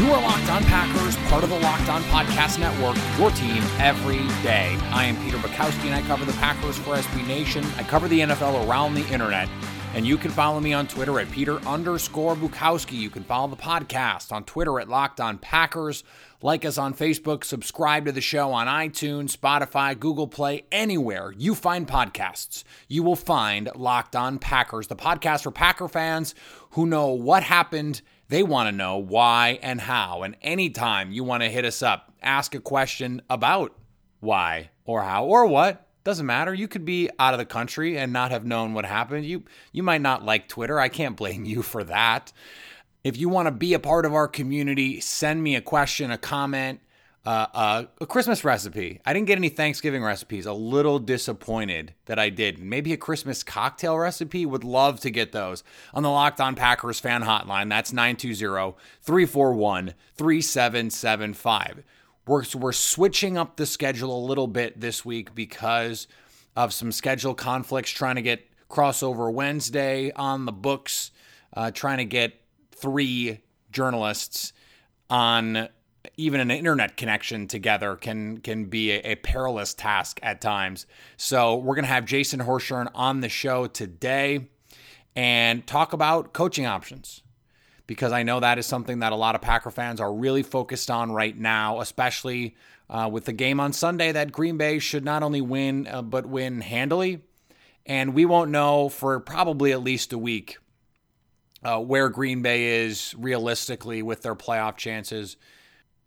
You are Locked On Packers, part of the Locked On Podcast Network, your team every day. I am Peter Bukowski, and I cover the Packers for SB Nation. I cover the NFL around the internet. And you can follow me on Twitter at Peter underscore Bukowski. You can follow the podcast on Twitter at Locked On Packers. Like us on Facebook, subscribe to the show on iTunes, Spotify, Google Play, anywhere you find podcasts. You will find Locked On Packers, the podcast for Packer fans who know what happened they want to know why and how. And anytime you want to hit us up, ask a question about why or how or what, doesn't matter. You could be out of the country and not have known what happened. You you might not like Twitter. I can't blame you for that. If you want to be a part of our community, send me a question, a comment, uh, uh, a Christmas recipe. I didn't get any Thanksgiving recipes. A little disappointed that I did. Maybe a Christmas cocktail recipe. Would love to get those on the Locked On Packers fan hotline. That's 920 341 3775. We're, we're switching up the schedule a little bit this week because of some schedule conflicts, trying to get crossover Wednesday on the books, uh, trying to get three journalists on even an internet connection together can can be a, a, perilous task at times. So we're gonna have Jason Hirschhorn on the show today and talk about coaching options because I know that is something that a lot of Packer fans are really focused on right now, especially uh, with the game on Sunday that Green Bay should not only win uh, but win handily. And we won't know for probably at least a week uh, where Green Bay is realistically with their playoff chances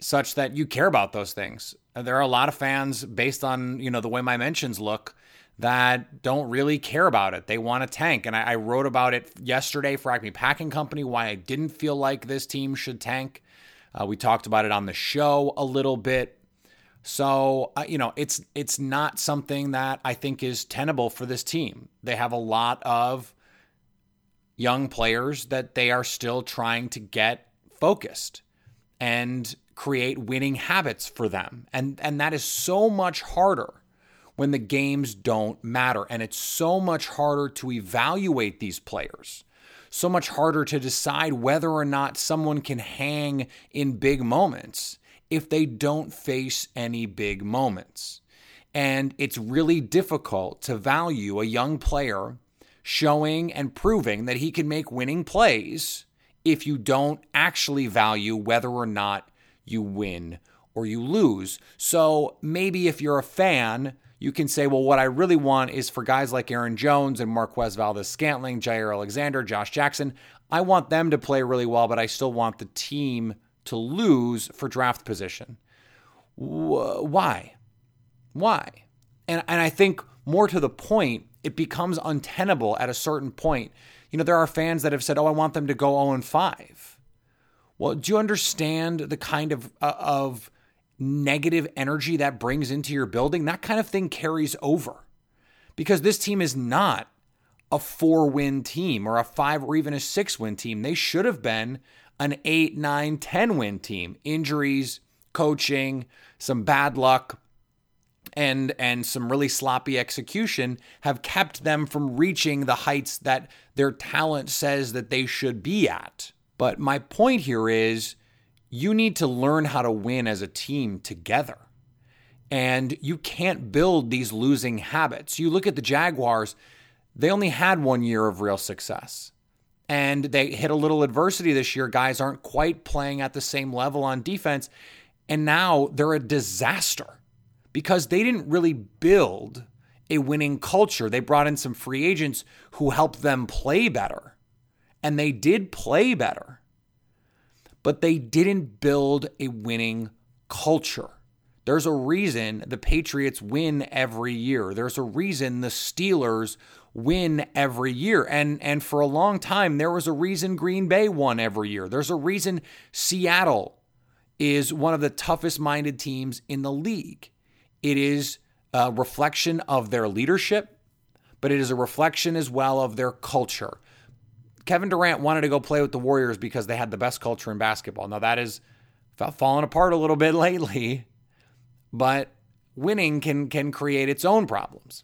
such that you care about those things. There are a lot of fans based on, you know, the way my mentions look that don't really care about it. They want to tank. And I, I wrote about it yesterday for Acme Packing Company, why I didn't feel like this team should tank. Uh, we talked about it on the show a little bit. So, uh, you know, it's it's not something that I think is tenable for this team. They have a lot of young players that they are still trying to get focused. And create winning habits for them. And and that is so much harder when the games don't matter and it's so much harder to evaluate these players. So much harder to decide whether or not someone can hang in big moments if they don't face any big moments. And it's really difficult to value a young player showing and proving that he can make winning plays if you don't actually value whether or not you win or you lose. So maybe if you're a fan, you can say, well, what I really want is for guys like Aaron Jones and Marquez Valdes Scantling, Jaire Alexander, Josh Jackson, I want them to play really well, but I still want the team to lose for draft position. Why? Why? And, and I think more to the point, it becomes untenable at a certain point. You know, there are fans that have said, oh, I want them to go 0 5. Well, do you understand the kind of uh, of negative energy that brings into your building? That kind of thing carries over. Because this team is not a 4-win team or a 5 or even a 6-win team. They should have been an 8, 9, 10 win team. Injuries, coaching, some bad luck, and and some really sloppy execution have kept them from reaching the heights that their talent says that they should be at. But my point here is you need to learn how to win as a team together. And you can't build these losing habits. You look at the Jaguars, they only had one year of real success. And they hit a little adversity this year. Guys aren't quite playing at the same level on defense. And now they're a disaster because they didn't really build a winning culture. They brought in some free agents who helped them play better and they did play better, but they didn't build a winning culture. There's a reason the Patriots win every year. There's a reason the Steelers win every year. And and for a long time there was a reason Green Bay won every year. There's a reason Seattle is one of the toughest minded teams in the league. It is a reflection of their leadership, but it is a reflection as well of their culture. Kevin Durant wanted to go play with the Warriors because they had the best culture in basketball. Now that is fallen apart a little bit lately, but winning can can create its own problems.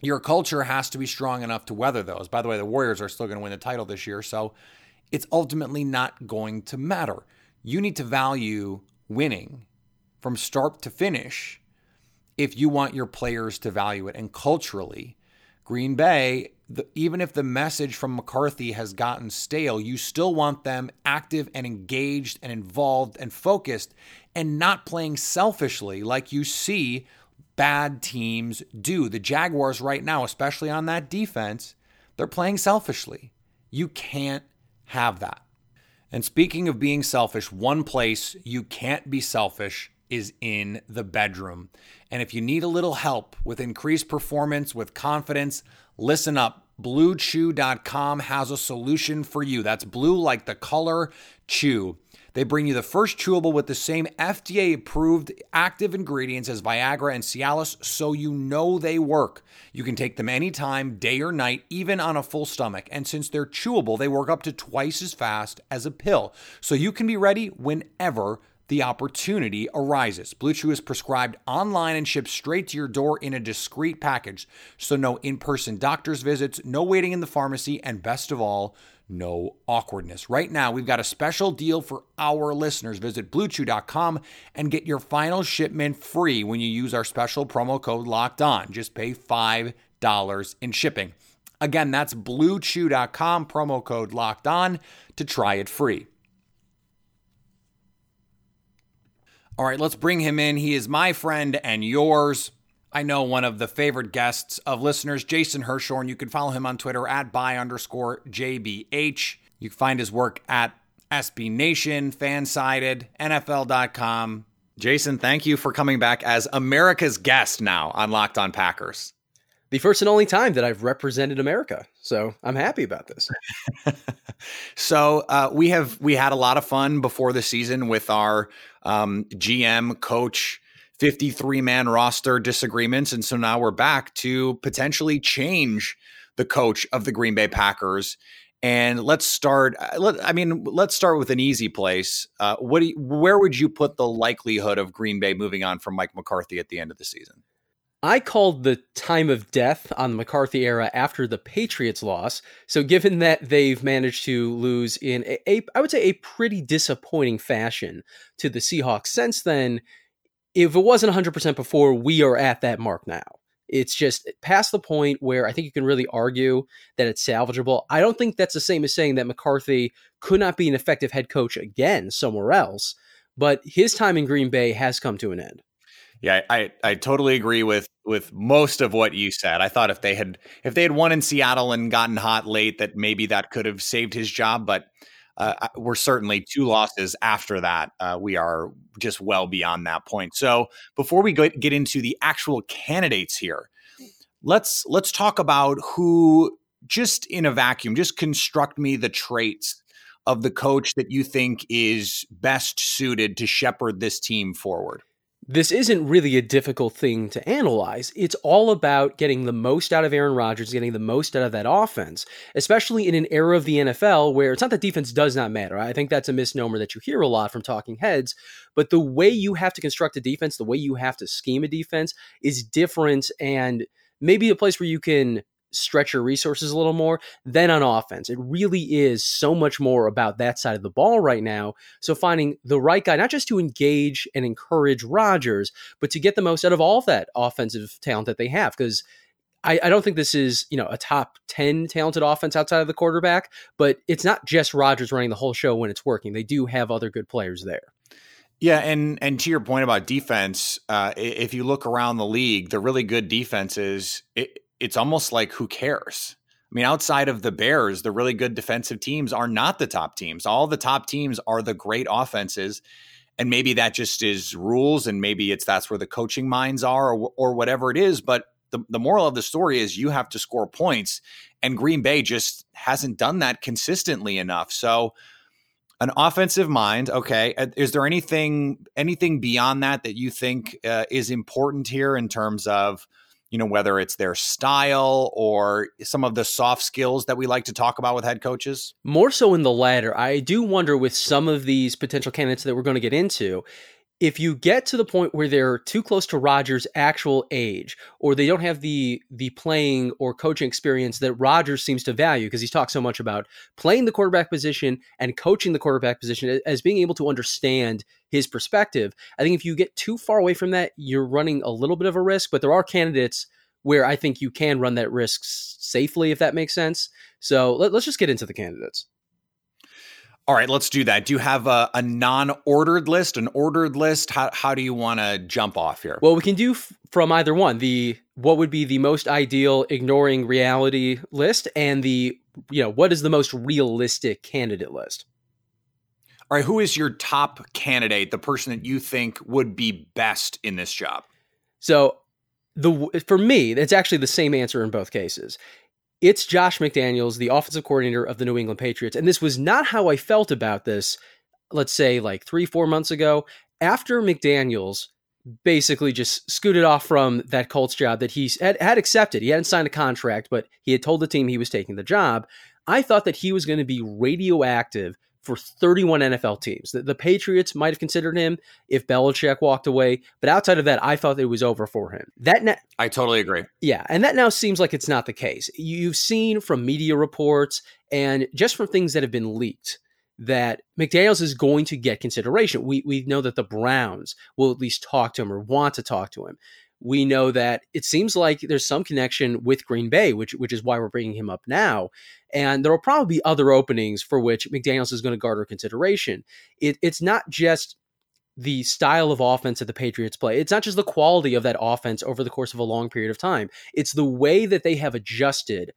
Your culture has to be strong enough to weather those. By the way, the Warriors are still going to win the title this year, so it's ultimately not going to matter. You need to value winning from start to finish if you want your players to value it. And culturally, Green Bay, the, even if the message from McCarthy has gotten stale, you still want them active and engaged and involved and focused and not playing selfishly like you see bad teams do. The Jaguars, right now, especially on that defense, they're playing selfishly. You can't have that. And speaking of being selfish, one place you can't be selfish is in the bedroom. And if you need a little help with increased performance, with confidence, listen up. BlueChew.com has a solution for you. That's blue like the color chew. They bring you the first chewable with the same FDA approved active ingredients as Viagra and Cialis, so you know they work. You can take them anytime, day or night, even on a full stomach. And since they're chewable, they work up to twice as fast as a pill. So you can be ready whenever the opportunity arises. Blue Chew is prescribed online and shipped straight to your door in a discreet package. So, no in person doctor's visits, no waiting in the pharmacy, and best of all, no awkwardness. Right now, we've got a special deal for our listeners. Visit bluechew.com and get your final shipment free when you use our special promo code locked on. Just pay $5 in shipping. Again, that's bluechew.com, promo code locked on to try it free. All right, let's bring him in. He is my friend and yours. I know one of the favorite guests of listeners, Jason Hirschhorn. You can follow him on Twitter at by underscore JBH. You can find his work at SB Nation, Fansided, NFL.com. Jason, thank you for coming back as America's guest now on Locked On Packers. The first and only time that I've represented America, so I'm happy about this. so uh, we have we had a lot of fun before the season with our um, GM coach 53 man roster disagreements. And so now we're back to potentially change the coach of the Green Bay Packers. And let's start. Uh, let, I mean, let's start with an easy place. Uh, what you, where would you put the likelihood of Green Bay moving on from Mike McCarthy at the end of the season? I called the time of death on the McCarthy era after the Patriots loss. So, given that they've managed to lose in a, a I would say, a pretty disappointing fashion to the Seahawks since then, if it wasn't 100% before, we are at that mark now. It's just past the point where I think you can really argue that it's salvageable. I don't think that's the same as saying that McCarthy could not be an effective head coach again somewhere else, but his time in Green Bay has come to an end. Yeah, I, I totally agree with with most of what you said. I thought if they had if they had won in Seattle and gotten hot late, that maybe that could have saved his job. But uh, we're certainly two losses after that. Uh, we are just well beyond that point. So before we go, get into the actual candidates here, let's let's talk about who just in a vacuum, just construct me the traits of the coach that you think is best suited to shepherd this team forward this isn't really a difficult thing to analyze. It's all about getting the most out of Aaron Rodgers, getting the most out of that offense, especially in an era of the NFL where it's not that defense does not matter. I think that's a misnomer that you hear a lot from talking heads, but the way you have to construct a defense, the way you have to scheme a defense is different and maybe a place where you can stretch your resources a little more than on offense. It really is so much more about that side of the ball right now. So finding the right guy, not just to engage and encourage Rodgers, but to get the most out of all that offensive talent that they have. Because I, I, don't think this is, you know, a top 10 talented offense outside of the quarterback, but it's not just Rodgers running the whole show when it's working. They do have other good players there. Yeah, and and to your point about defense, uh, if you look around the league, the really good defenses, it, it's almost like who cares? I mean, outside of the Bears, the really good defensive teams are not the top teams. All the top teams are the great offenses. And maybe that just is rules, and maybe it's that's where the coaching minds are, or, or whatever it is. But the, the moral of the story is you have to score points, and Green Bay just hasn't done that consistently enough. So An offensive mind, okay. Uh, Is there anything anything beyond that that you think uh, is important here in terms of, you know, whether it's their style or some of the soft skills that we like to talk about with head coaches? More so in the latter. I do wonder with some of these potential candidates that we're going to get into, if you get to the point where they're too close to Rodgers' actual age, or they don't have the the playing or coaching experience that Rodgers seems to value, because he's talked so much about playing the quarterback position and coaching the quarterback position as being able to understand his perspective. I think if you get too far away from that, you're running a little bit of a risk. But there are candidates where I think you can run that risk safely, if that makes sense. So let, us just get into the candidates. All right, let's do that. Do you have a, a non-ordered list, an ordered list? How how do you want to jump off here? Well, we can do f- from either one. The what would be the most ideal ignoring reality list, and the you know what is the most realistic candidate list. All right, who is your top candidate? The person that you think would be best in this job? So the for me, it's actually the same answer in both cases. It's Josh McDaniels, the offensive coordinator of the New England Patriots. And this was not how I felt about this, let's say like three, four months ago. After McDaniels basically just scooted off from that Colts job that he had, had accepted, he hadn't signed a contract, but he had told the team he was taking the job. I thought that he was going to be radioactive for 31 NFL teams. The, the, Patriots might have considered him if Belichick walked away, but outside of that, I thought it was over for him. That na- I totally agree. Yeah, and that now seems like it's not the case. You've seen from media reports and just from things that have been leaked that McDaniels is going to get consideration. We we know that the Browns will at least talk to him or want to talk to him we know that it seems like there's some connection with Green Bay, which which is why we're bringing him up now. And there will probably be other openings for which McDaniels is going to garner consideration. It, it's not just the style of offense that the Patriots play. It's not just the quality of that offense over the course of a long period of time. It's the way that they have adjusted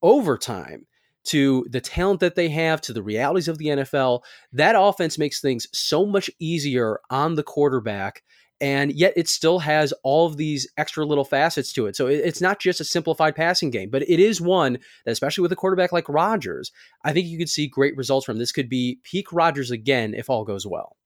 over time to the talent that they have, to the realities of the NFL. That offense makes things so much easier on the quarterback and yet it still has all of these extra little facets to it. So it's not just a simplified passing game, but it is one that, especially with a quarterback like Rodgers, I think you could see great results from. This could be peak Rodgers again if all goes well.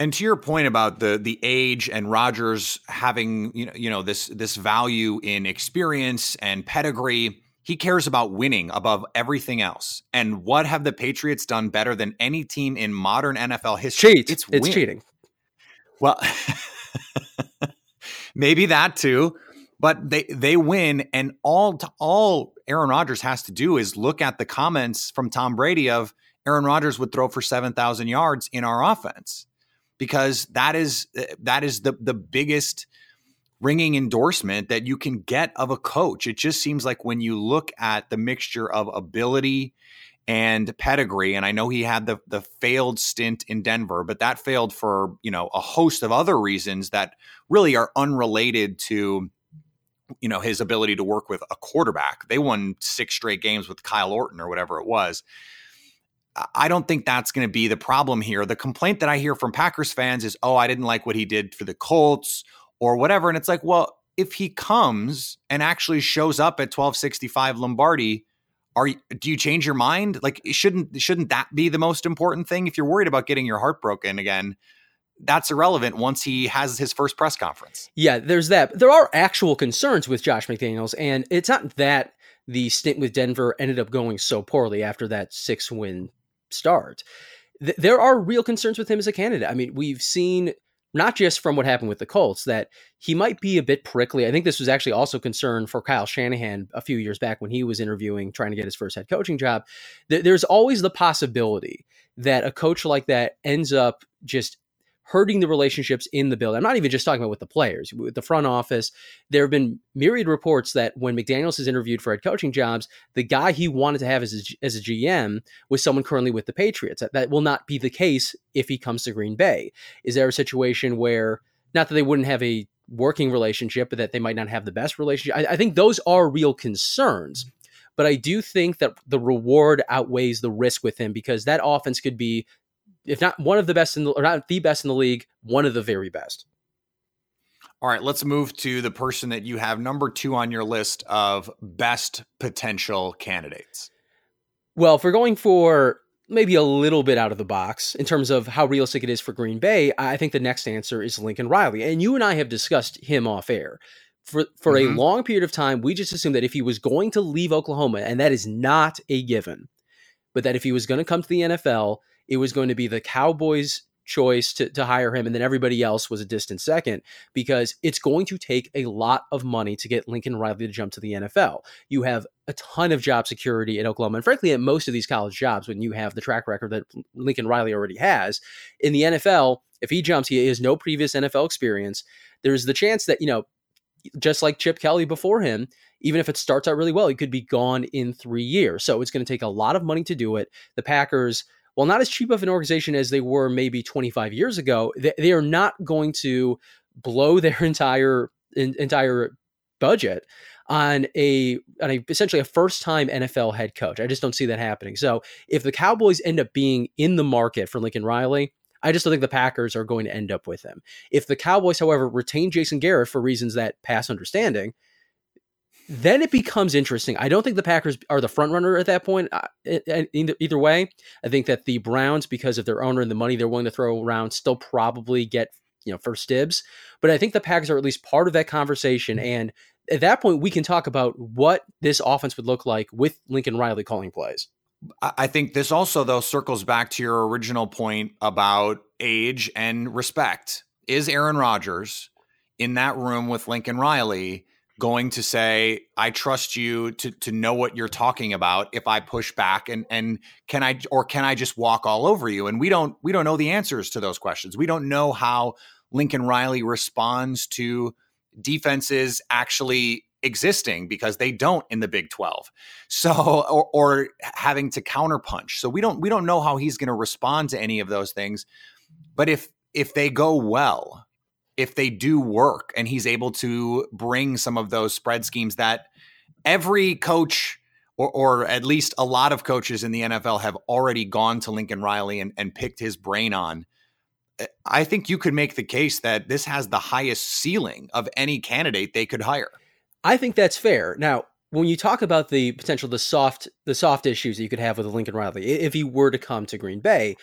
And to your point about the the age and Rodgers having you know you know this this value in experience and pedigree, he cares about winning above everything else. And what have the Patriots done better than any team in modern NFL history? Cheat. It's, it's cheating. Well, maybe that too, but they they win, and all to, all Aaron Rodgers has to do is look at the comments from Tom Brady of Aaron Rodgers would throw for seven thousand yards in our offense because that is eh, that is the the biggest ringing endorsement that you can get of a coach. It just seems like when you look at the mixture of ability and pedigree. And I know he had the the failed stint in Denver, but that failed for you know a host of other reasons that really are unrelated to you know his ability to work with a quarterback. They won six straight games with Kyle Orton or whatever it was. I don't think that's going to be the problem here. The complaint that I hear from Packers fans is, "Oh, I didn't like what he did for the Colts or whatever." And it's like, well, if he comes and actually shows up at 1265 Lombardi, are you, do you change your mind? Like shouldn't shouldn't that be the most important thing? If you're worried about getting your heart broken again, that's irrelevant once he has his first press conference. Yeah, there's that. There are actual concerns with Josh McDaniels, and it's not that the stint with Denver ended up going so poorly after that six win start. Th- there are real concerns with him as a candidate. I mean, we've seen not just from what happened with the Colts, that he might be a bit prickly. I think this was actually also concern for Kyle Shanahan a few years back when he was interviewing, trying to get his first head coaching job. There's always the possibility that a coach like that ends up just hurting the relationships in the building. I'm not even just talking about with the players, with the front office. There have been myriad reports that when McDaniels is interviewed for head coaching jobs, the guy he wanted to have as a, as a GM was someone currently with the Patriots. That, that will not be the case if he comes to Green Bay. Is there a situation where, not that they wouldn't have a working relationship, but that they might not have the best relationship? I, I think those are real concerns but I do think that the reward outweighs the risk with him because that offense could be if not one of the best in the, or not the best in the league, one of the very best. All right, let's move to the person that you have number two on your list of best potential candidates. Well, if we're going for maybe a little bit out of the box in terms of how realistic it is for Green Bay, I think the next answer is Lincoln Riley. And you and I have discussed him off air. For for Mhm. a long period of time, we just assumed that if he was going to leave Oklahoma, and that is not a given, but that if he was going to come to the NFL, it was going to be the Cowboys' choice to, to hire him, and then everybody else was a distant second because it's going to take a lot of money to get Lincoln Riley to jump to the NFL. You have a ton of job security at Oklahoma, and frankly, at most of these college jobs, when you have the track record that Lincoln Riley already has in the NFL, if he jumps, he has no previous NFL experience. There's the chance that you know, just like Chip Kelly before him, even if it starts out really well, he could be gone in three years. So it's going to take a lot of money to do it. The Packers, while not as cheap of an organization as they were maybe 25 years ago, they, they are not going to blow their entire in, entire budget on a on a essentially a first time NFL head coach. I just don't see that happening. So if the Cowboys end up being in the market for Lincoln Riley, I just don't think the Packers are going to end up with him. If the Cowboys, however, retain Jason Garrett for reasons that pass understanding, then it becomes interesting. I don't think the Packers are the front runner at that point. Uh, Either, either way, I think that the Browns, because of their owner and the money they're willing to throw around, still probably get you know first dibs. But I think the Packers are at least part of that conversation, and at that point, we can talk about what this offense would look like with Lincoln Riley calling plays. I think this also, though, circles back to your original point about age and respect. Is Aaron Rodgers in that room with Lincoln Riley going to say, "I trust you to to know what you're talking about"? If I push back, and and can I or can I just walk all over you? And we don't we don't know the answers to those questions. We don't know how Lincoln Riley responds to defenses actually existing because they don't in the Big 12. So or, or having to counterpunch. So we don't we don't know how he's going to respond to any of those things. But if if they go well, if they do work and he's able to bring some of those spread schemes that every coach or, or at least a lot of coaches in the NFL have already gone to Lincoln Riley and, and picked his brain on. Eh, I think you could make the case that this has the highest ceiling of any candidate they could hire. I think that's fair. Now, when you talk about the potential, the soft, the soft issues that you could have with Lincoln Riley, if he were to come to Green Bay,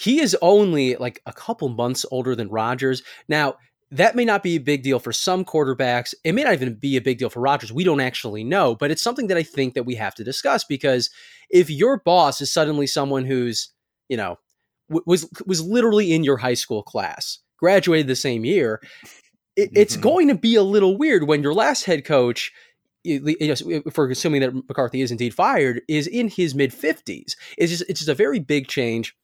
he is only like a couple months older than Rodgers. Now, that may not be a big deal for some quarterbacks. It may not even be a big deal for Rodgers. We don't actually know, but it's something that I think that we have to discuss because if your boss is suddenly someone who's, you know, w- was was literally in your high school class, graduated the same year, it, it's Mhm. going to be a little weird when your last head coach you know, if we're assuming that McCarthy is indeed fired, is in his mid fifties. It's just it's just a very big change.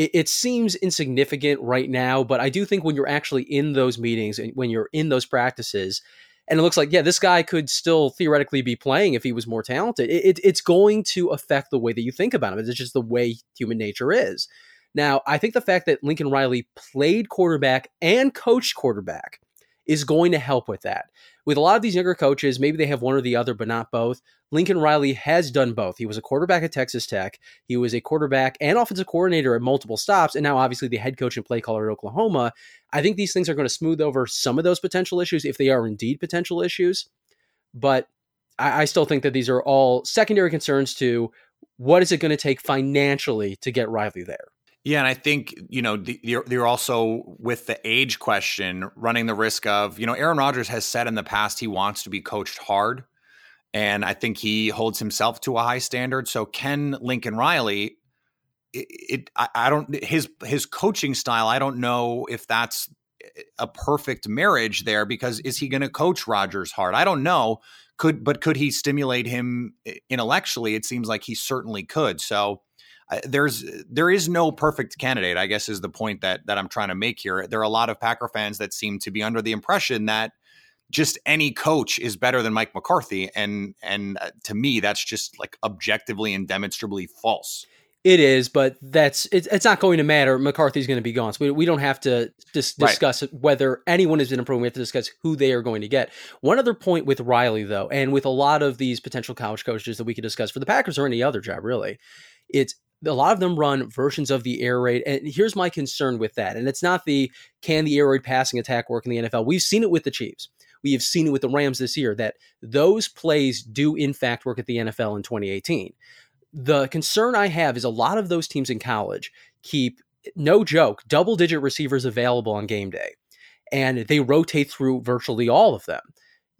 It, it seems insignificant right now, but I do think when you're actually in those meetings and when you're in those practices, and it looks like yeah, this guy could still theoretically be playing if he was more talented. It, it, it's going to affect the way that you think about him. It's just the way human nature is. Now, I think the fact that Lincoln Riley played quarterback and coached quarterback is going to help with that. With a lot of these younger coaches, maybe they have one or the other, but not both. Lincoln Riley has done both. He was a quarterback at Texas Tech. He was a quarterback and offensive coordinator at multiple stops, and now obviously the head coach and play caller at Oklahoma. I think these things are going to smooth over some of those potential issues if they are indeed potential issues. But I, I still think that these are all secondary concerns to what is it going to take financially to get Riley there. Yeah, and I think you know the, you're, you're also with the age question running the risk of you know Aaron Rodgers has said in the past he wants to be coached hard, and I think he holds himself to a high standard. So can Lincoln Riley? It, it I, I don't his his coaching style. I don't know if that's a perfect marriage there because is he going to coach Rodgers hard? I don't know. Could but could he stimulate him intellectually? It seems like he certainly could. So there's there is no perfect candidate. I guess is the point that that I'm trying to make here. There are a lot of Packer fans that seem to be under the impression that just any coach is better than Mike McCarthy, and and uh, to me that's just like objectively and demonstrably false. It is, but that's it's, it's not going to matter. McCarthy's going to be gone, so we, we don't have to dis- Right. discuss whether anyone has been improving. We have to discuss who they are going to get. One other point with Riley, though, and with a lot of these potential college coaches that we could discuss for the Packers or any other job, really, it's a lot of them run versions of the air raid. And here's my concern with that. And it's not the can the air raid passing attack work in the NFL. We've seen it with the Chiefs. We have seen it with the Rams this year that those plays do in fact work at the NFL in 2018 the concern I have is a lot of those teams in college keep, no joke, double digit receivers available on game day, and they rotate through virtually all of them.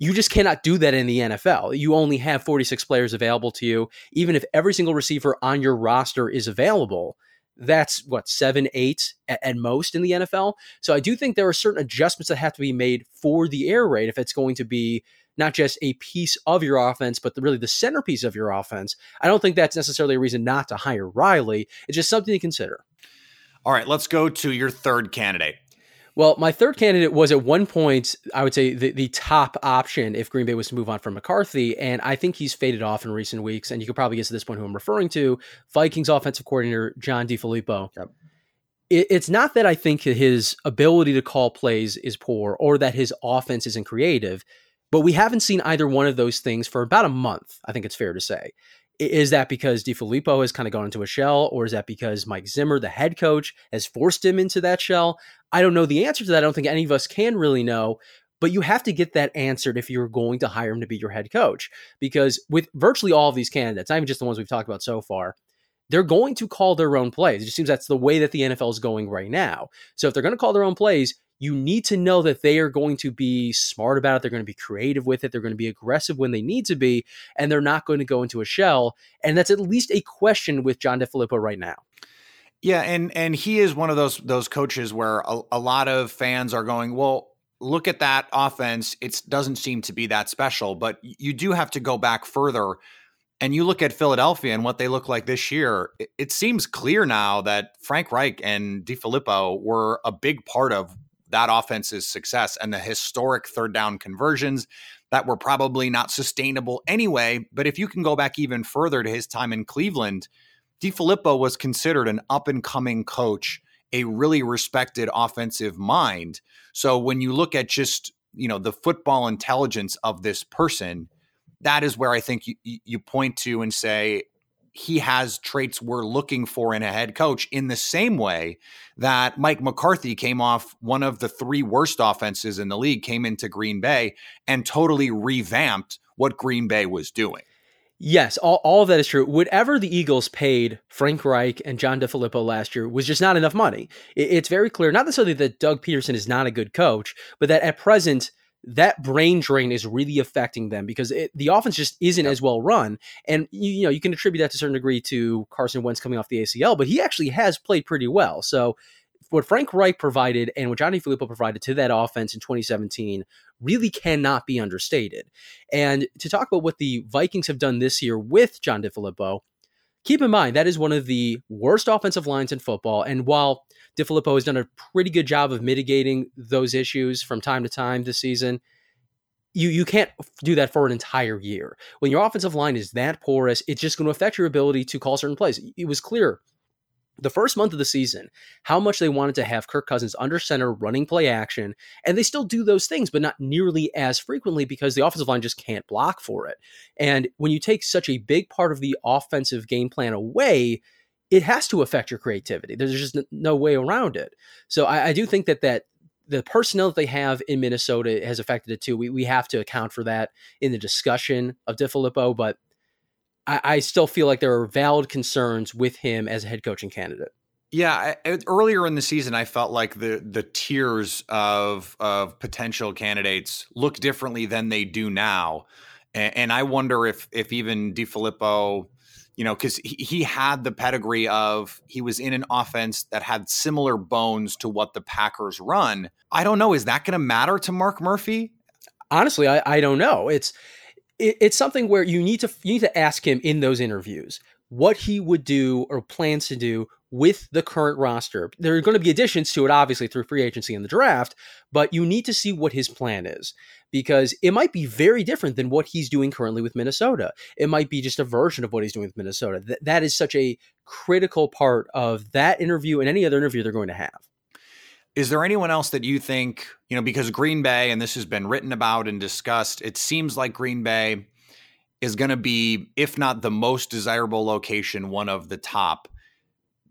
You just cannot do that in the NFL. You only have 46 players available to you. Even if every single receiver on your roster is available, that's what, seven, eight at, at most in the NFL. So I do think there are certain adjustments that have to be made for the air raid if it's going to be not just a piece of your offense, but the, really the centerpiece of your offense. I don't think that's necessarily a reason not to hire Riley. It's just something to consider. All right, let's go to your third candidate. Well, my third candidate was at one point, I would say, the, the top option if Green Bay was to move on from McCarthy. And I think he's faded off in recent weeks. And you could probably guess at this point who I'm referring to Vikings offensive coordinator John DeFilippo. Yep. It, it's not that I think his ability to call plays is poor or that his offense isn't creative. But we haven't seen either one of those things for about a month, I think it's fair to say. Is that because DeFilippo has kind of gone into a shell, or is that because Mike Zimmer, the head coach, has forced him into that shell? I don't know the answer to that. I don't think any of us can really know. But you have to get that answered if you're going to hire him to be your head coach. Because with virtually all of these candidates, not even just the ones we've talked about so far, they're going to call their own plays. It just seems that's the way that the NFL is going right now. So if they're going to call their own plays, you need to know that they are going to be smart about it. They're going to be creative with it. They're going to be aggressive when they need to be, and they're not going to go into a shell. And that's at least a question with John DeFilippo right now. Yeah, and and he is one of those those coaches where a, a lot of fans are going, well, look at that offense. It doesn't seem to be that special, but you do have to go back further. And you look at Philadelphia and what they look like this year. It, it seems clear now that Frank Reich and DeFilippo were a big part of that offense's success and the historic third down conversions that were probably not sustainable anyway. But if you can go back even further to his time in Cleveland, DeFilippo was considered an up and coming coach, a really respected offensive mind. So when you look at just, you know, the football intelligence of this person, that is where I think you, you point to and say, he has traits we're looking for in a head coach in the same way that Mike McCarthy came off one of the three worst offenses in the league, came into Green Bay and totally revamped what Green Bay was doing. Yes, all, all of that is true. Whatever the Eagles paid Frank Reich and John DeFilippo last year was just not enough money. It, it's very clear, not necessarily that Doug Pederson is not a good coach, but that at present, that brain drain is really affecting them because it, the offense just isn't yep. as well run. And you, you, know you can attribute that to a certain degree to Carson Wentz coming off the ACL, but he actually has played pretty well. So what Frank Reich provided and what John DeFilippo provided to that offense in 2017 really cannot be understated. And to talk about what the Vikings have done this year with John DeFilippo, keep in mind that is one of the worst offensive lines in football. And while DeFilippo has done a pretty good job of mitigating those issues from time to time this season. You you can't do that for an entire year. When your offensive line is that porous, it's just going to affect your ability to call certain plays. It was clear the first month of the season how much they wanted to have Kirk Cousins under center running play action, and they still do those things, but not nearly as frequently because the offensive line just can't block for it. And when you take such a big part of the offensive game plan away, it has to affect your creativity. There's just no way around it. So I, I do think that that the personnel that they have in Minnesota has affected it too. We we have to account for that in the discussion of DeFilippo, but I, I still feel like there are valid concerns with him as a head coaching candidate. Yeah, I, earlier in the season, I felt like the the tiers of of potential candidates look differently than they do now, and, and I wonder if if even DeFilippo you know, because he, he had the pedigree of he was in an offense that had similar bones to what the Packers run. I don't know. Is that going to matter to Mark Murphy? Honestly, I, I don't know. It's it, it's something where you need to you need to ask him in those interviews what he would do or plans to do with the current roster. There are going to be additions to it, obviously, through free agency and the draft, but you need to see what his plan is because it might be very different than what he's doing currently with Minnesota. It might be just a version of what he's doing with Minnesota. Th- that is such a critical part of that interview and any other interview they're going to have. Is there anyone else that you think, you know, because Green Bay, and this has been written about and discussed, it seems like Green Bay is going to be, if not the most desirable location, one of the top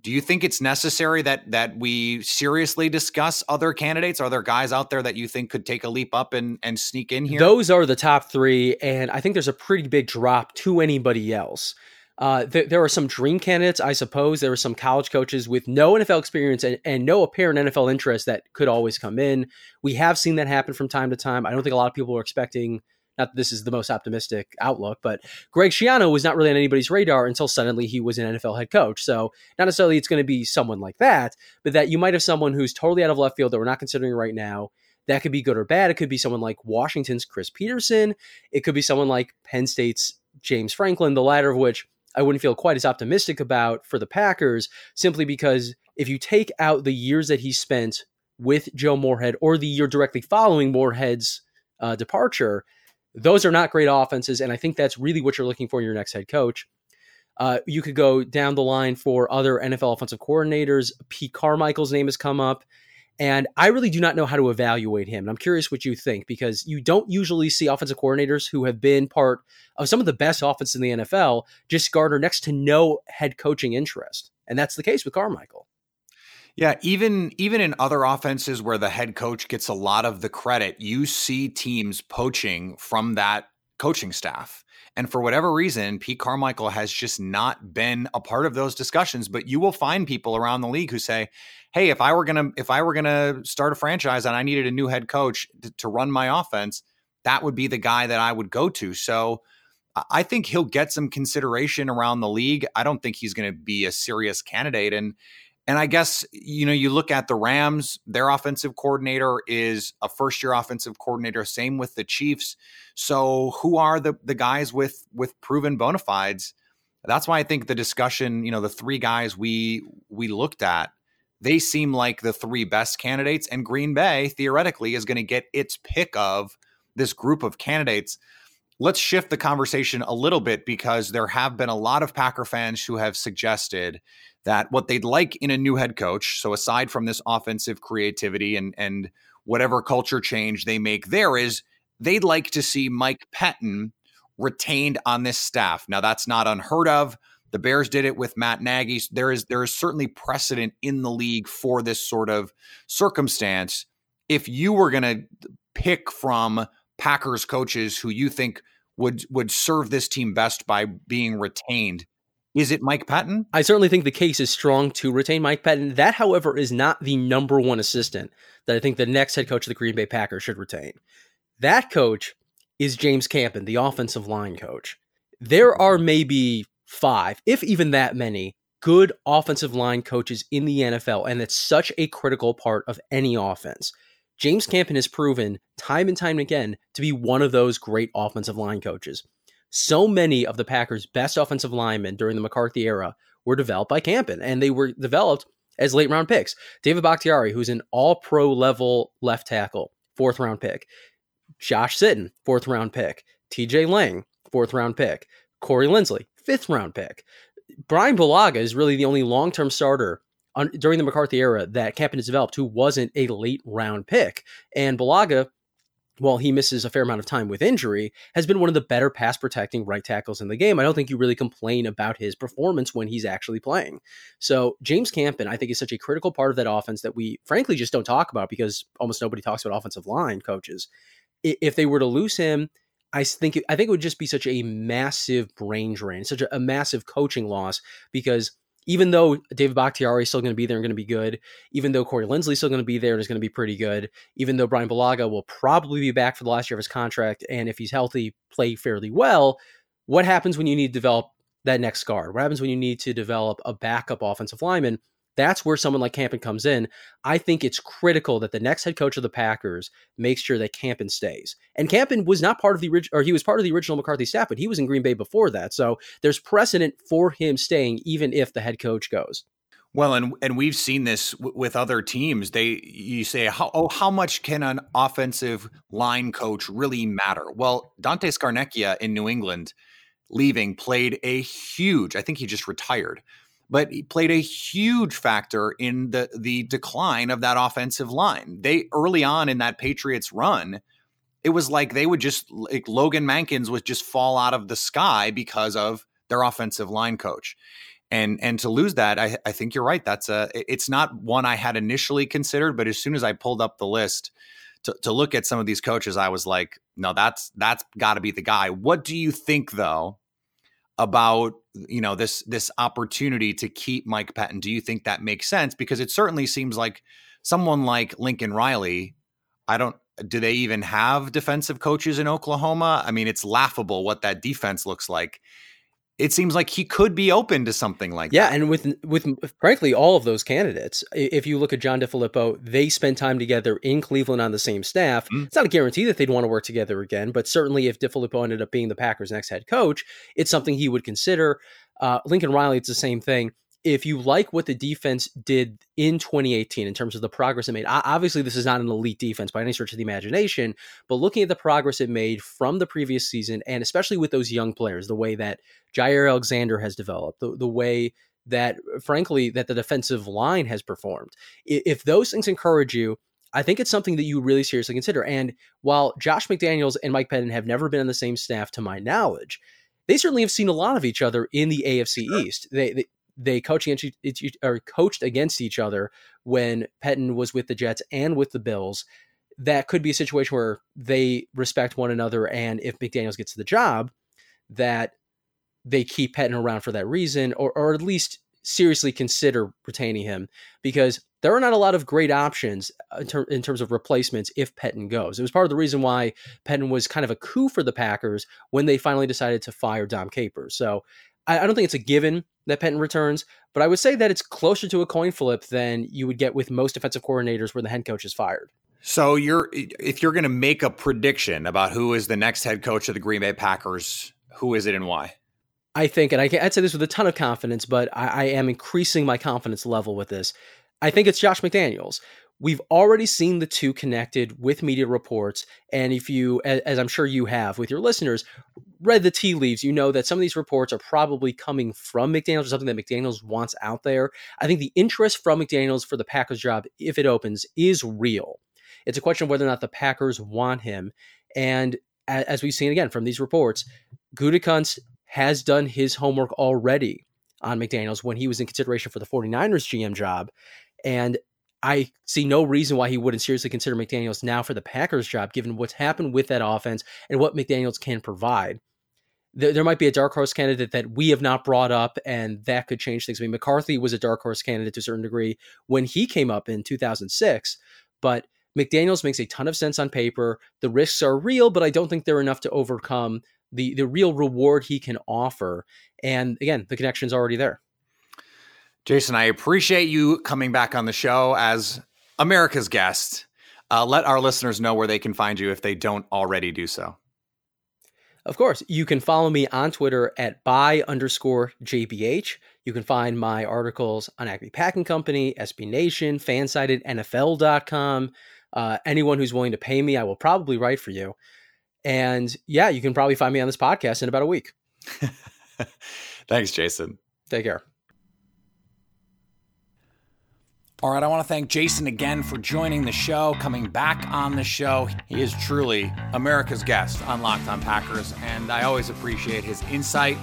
do you think it's necessary that that we seriously discuss other candidates? Are there guys out there that you think could take a leap up and and sneak in here? Those are the top three, and I think there's a pretty big drop to anybody else. Uh, th- there are some dream candidates, I suppose. There are some college coaches with no NFL experience and, and no apparent NFL interest that could always come in. We have seen that happen from time to time. I don't think a lot of people are expecting not that this is the most optimistic outlook, but Greg Schiano was not really on anybody's radar until suddenly he was an NFL head coach. So not necessarily it's going to be someone like that, but that you might have someone who's totally out of left field that we're not considering right now. That could be good or bad. It could be someone like Washington's Chris Petersen. It could be someone like Penn State's James Franklin, the latter of which I wouldn't feel quite as optimistic about for the Packers, simply because if you take out the years that he spent with Joe Moorhead or the year directly following Moorhead's uh, departure, those are not great offenses, and I think that's really what you're looking for in your next head coach. Uh, you could go down the line for other NFL offensive coordinators. Pete Carmichael's name has come up, and I really do not know how to evaluate him. And I'm curious what you think because you don't usually see offensive coordinators who have been part of some of the best offenses in the NFL just garner next to no head coaching interest, and that's the case with Carmichael. Yeah, even even in other offenses where the head coach gets a lot of the credit, you see teams poaching from that coaching staff. And for whatever reason, Pete Carmichael has just not been a part of those discussions, but you will find people around the league who say, "Hey, if I were to if I were to start a franchise and I needed a new head coach to, to run my offense, that would be the guy that I would go to." So, I think he'll get some consideration around the league. I don't think he's going to be a serious candidate and and I guess, you know, you look at the Rams, their offensive coordinator is a first year offensive coordinator. Same with the Chiefs. So who are the, the guys with, with proven bona fides? That's why I think the discussion, you know, the three guys we, we looked at, they seem like the three best candidates and Green Bay theoretically is going to get its pick of this group of candidates. Let's shift the conversation a little bit because there have been a lot of Packer fans who have suggested that what they'd like in a new head coach, so aside from this offensive creativity and and whatever culture change they make there is they'd like to see Mike Pettine retained on this staff. Now that's not unheard of. The Bears did it with Matt Nagy. There is there is certainly precedent in the league for this sort of circumstance. If you were going to pick from Packers coaches who you think would would serve this team best by being retained, is it Mike Pettine? I certainly think the case is strong to retain Mike Pettine. That, however, is not the number one assistant that I think the next head coach of the Green Bay Packers should retain. That coach is James Campen, the offensive line coach. There are maybe five, if even that many, good offensive line coaches in the NFL, and it's such a critical part of any offense. James Campen has proven time and time again to be one of those great offensive line coaches. So many of the Packers' best offensive linemen during the McCarthy era were developed by Campen, and they were developed as late round picks. David Bakhtiari, who's an all pro level left tackle, fourth round pick. Josh Sitton, fourth round pick. TJ Lang, fourth round pick. Corey Linsley, fifth round pick. Brian Bulaga is really the only long term starter on, during the McCarthy era that Campen has developed who wasn't a late round pick. And Bulaga while he misses a fair amount of time with injury, has been one of the better pass protecting right tackles in the game. I don't think you really complain about his performance when he's actually playing. So James Campen, I think, is such a critical part of that offense that we frankly just don't talk about because almost nobody talks about offensive line coaches. If they were to lose him, I think I think it would just be such a massive brain drain, such a, a massive coaching loss because even though David Bakhtiari is still going to be there and going to be good, even though Corey Linsley is still going to be there and is going to be pretty good, even though Brian Bulaga will probably be back for the last year of his contract, and if he's healthy, play fairly well, what happens when you need to develop that next guard? What happens when you need to develop a backup offensive lineman? That's where someone like Campen comes in. I think it's critical that the next head coach of the Packers makes sure that Campen stays. And Campen was not part of the original, or he was part of the original McCarthy staff, but he was in Green Bay before that. So there's precedent for him staying, even if the head coach goes. Well, and and we've seen this w- with other teams. They you say, how, oh, how much can an offensive line coach really matter? Well, Dante Scarnecchia in New England leaving played a huge. I think he just retired but he played a huge factor in the the decline of that offensive line. They early on in that Patriots run, it was like they would just like Logan Mankins would just fall out of the sky because of their offensive line coach. And and to lose that, I, I think you're right. That's a it's not one I had initially considered, but as soon as I pulled up the list to, to look at some of these coaches, I was like, no, that's that's got to be the guy. What do you think though about you know this this opportunity to keep Mike Pettine. Do you think that makes sense? Because it certainly seems like someone like Lincoln Riley. I don't. Do they even have defensive coaches in Oklahoma? I mean, it's laughable what that defense looks like it seems like he could be open to something like that. yeah, that. and with with frankly all of those candidates, if you look at John DeFilippo, they spent time together in Cleveland on the same staff. Mm. It's not a guarantee that they'd want to work together again, but certainly if DeFilippo ended up being the Packers' next head coach, it's something he would consider. Uh, Lincoln Riley, it's the same thing if you like what the defense did in 2018 in terms of the progress it made, obviously this is not an elite defense by any stretch of the imagination, but looking at the progress it made from the previous season, and especially with those young players, the way that Jaire Alexander has developed, the, the way that, frankly, that the defensive line has performed, if those things encourage you, I think it's something that you really seriously consider. And while Josh McDaniels and Mike Pettine have never been on the same staff, to my knowledge, they certainly have seen a lot of each other in the AFC sure. East. They, they, they coach against each, or coached against each other when Pettine was with the Jets and with the Bills. That could be a situation where they respect one another, and if McDaniels gets the job, that they keep Pettine around for that reason, or or at least seriously consider retaining him because there are not a lot of great options uh, in, ter- in, terms of replacements if Pettine goes. It was part of the reason why Pettine was kind of a coup for the Packers when they finally decided to fire Dom Capers. So I, I don't think it's a given that Pettine returns, but I would say that it's closer to a coin flip than you would get with most defensive coordinators where the head coach is fired. So you're if you're going to make a prediction about who is the next head coach of the Green Bay Packers, who is it and why? I think, and I would say this with a ton of confidence, but I, I am increasing my confidence level with this. I think it's Josh McDaniels. We've already seen the two connected with media reports. And if you, as I'm sure you have with your listeners, read the tea leaves, you know that some of these reports are probably coming from McDaniels or something that McDaniels wants out there. I think the interest from McDaniels for the Packers job, if it opens, is real. It's a question of whether or not the Packers want him. And as we've seen again from these reports, Gutekunst has done his homework already on McDaniels when he was in consideration for the 49ers GM job. And I see no reason why he wouldn't seriously consider McDaniels now for the Packers job, given what's happened with that offense and what McDaniels can provide. There, there, might be a dark horse candidate that we have not brought up, and that could change things. I mean, McCarthy was a dark horse candidate to a certain degree when he came up in 2006, but McDaniels makes a ton of sense on paper. The risks are real, but I don't think they're enough to overcome the the real reward he can offer. And again, the connection's already there. Jason, I appreciate you coming back on the show as America's guest. Uh, let our listeners know where they can find you if they don't already do so. Of course, you can follow me on Twitter at by underscore JBH. You can find my articles on Acme Packing Company, SB Nation, Fansided, NFL.com. Uh, anyone who's willing to pay me, I will probably write for you. And yeah, you can probably find me on this podcast in about a week. Thanks, Jason. Take care. All right, I want to thank Jason again for joining the show, coming back on the show. He is truly America's guest on Locked On Packers, and I always appreciate his insight.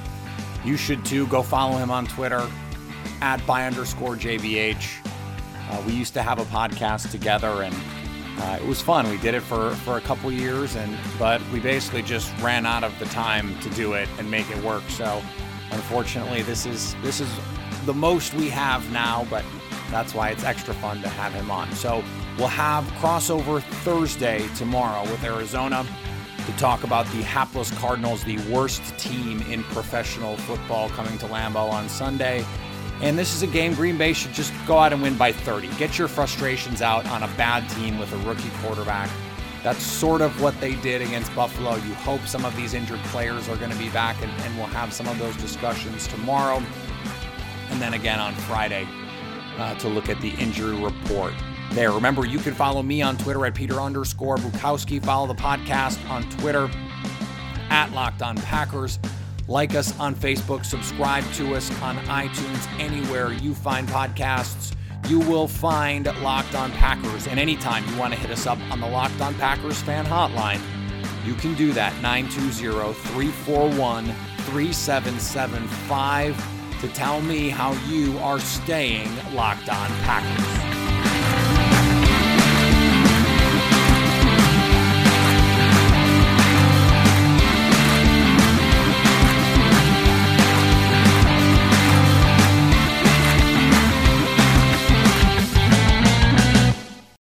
You should too. Go follow him on Twitter at by underscore JBH. Uh, we used to have a podcast together, and uh, it was fun. We did it for, for a couple years, and but we basically just ran out of the time to do it and make it work. So, unfortunately, this is this is the most we have now, but that's why it's extra fun to have him on. So we'll have crossover Thursday tomorrow with Arizona to talk about the hapless Cardinals, the worst team in professional football, coming to Lambeau on Sunday. And this is a game Green Bay should just go out and win by 30. Get your frustrations out on a bad team with a rookie quarterback. That's sort of what they did against Buffalo. You hope some of these injured players are going to be back, and, and we'll have some of those discussions tomorrow. And then again on Friday uh, to look at the injury report there. Remember, you can follow me on Twitter at Peter underscore Bukowski. Follow the podcast on Twitter at Locked On Packers. Like us on Facebook. Subscribe to us on iTunes. Anywhere you find podcasts, you will find Locked On Packers. And anytime you want to hit us up on the Locked On Packers fan hotline, you can do that 920 341 3775 to tell me how you are staying locked on Packers.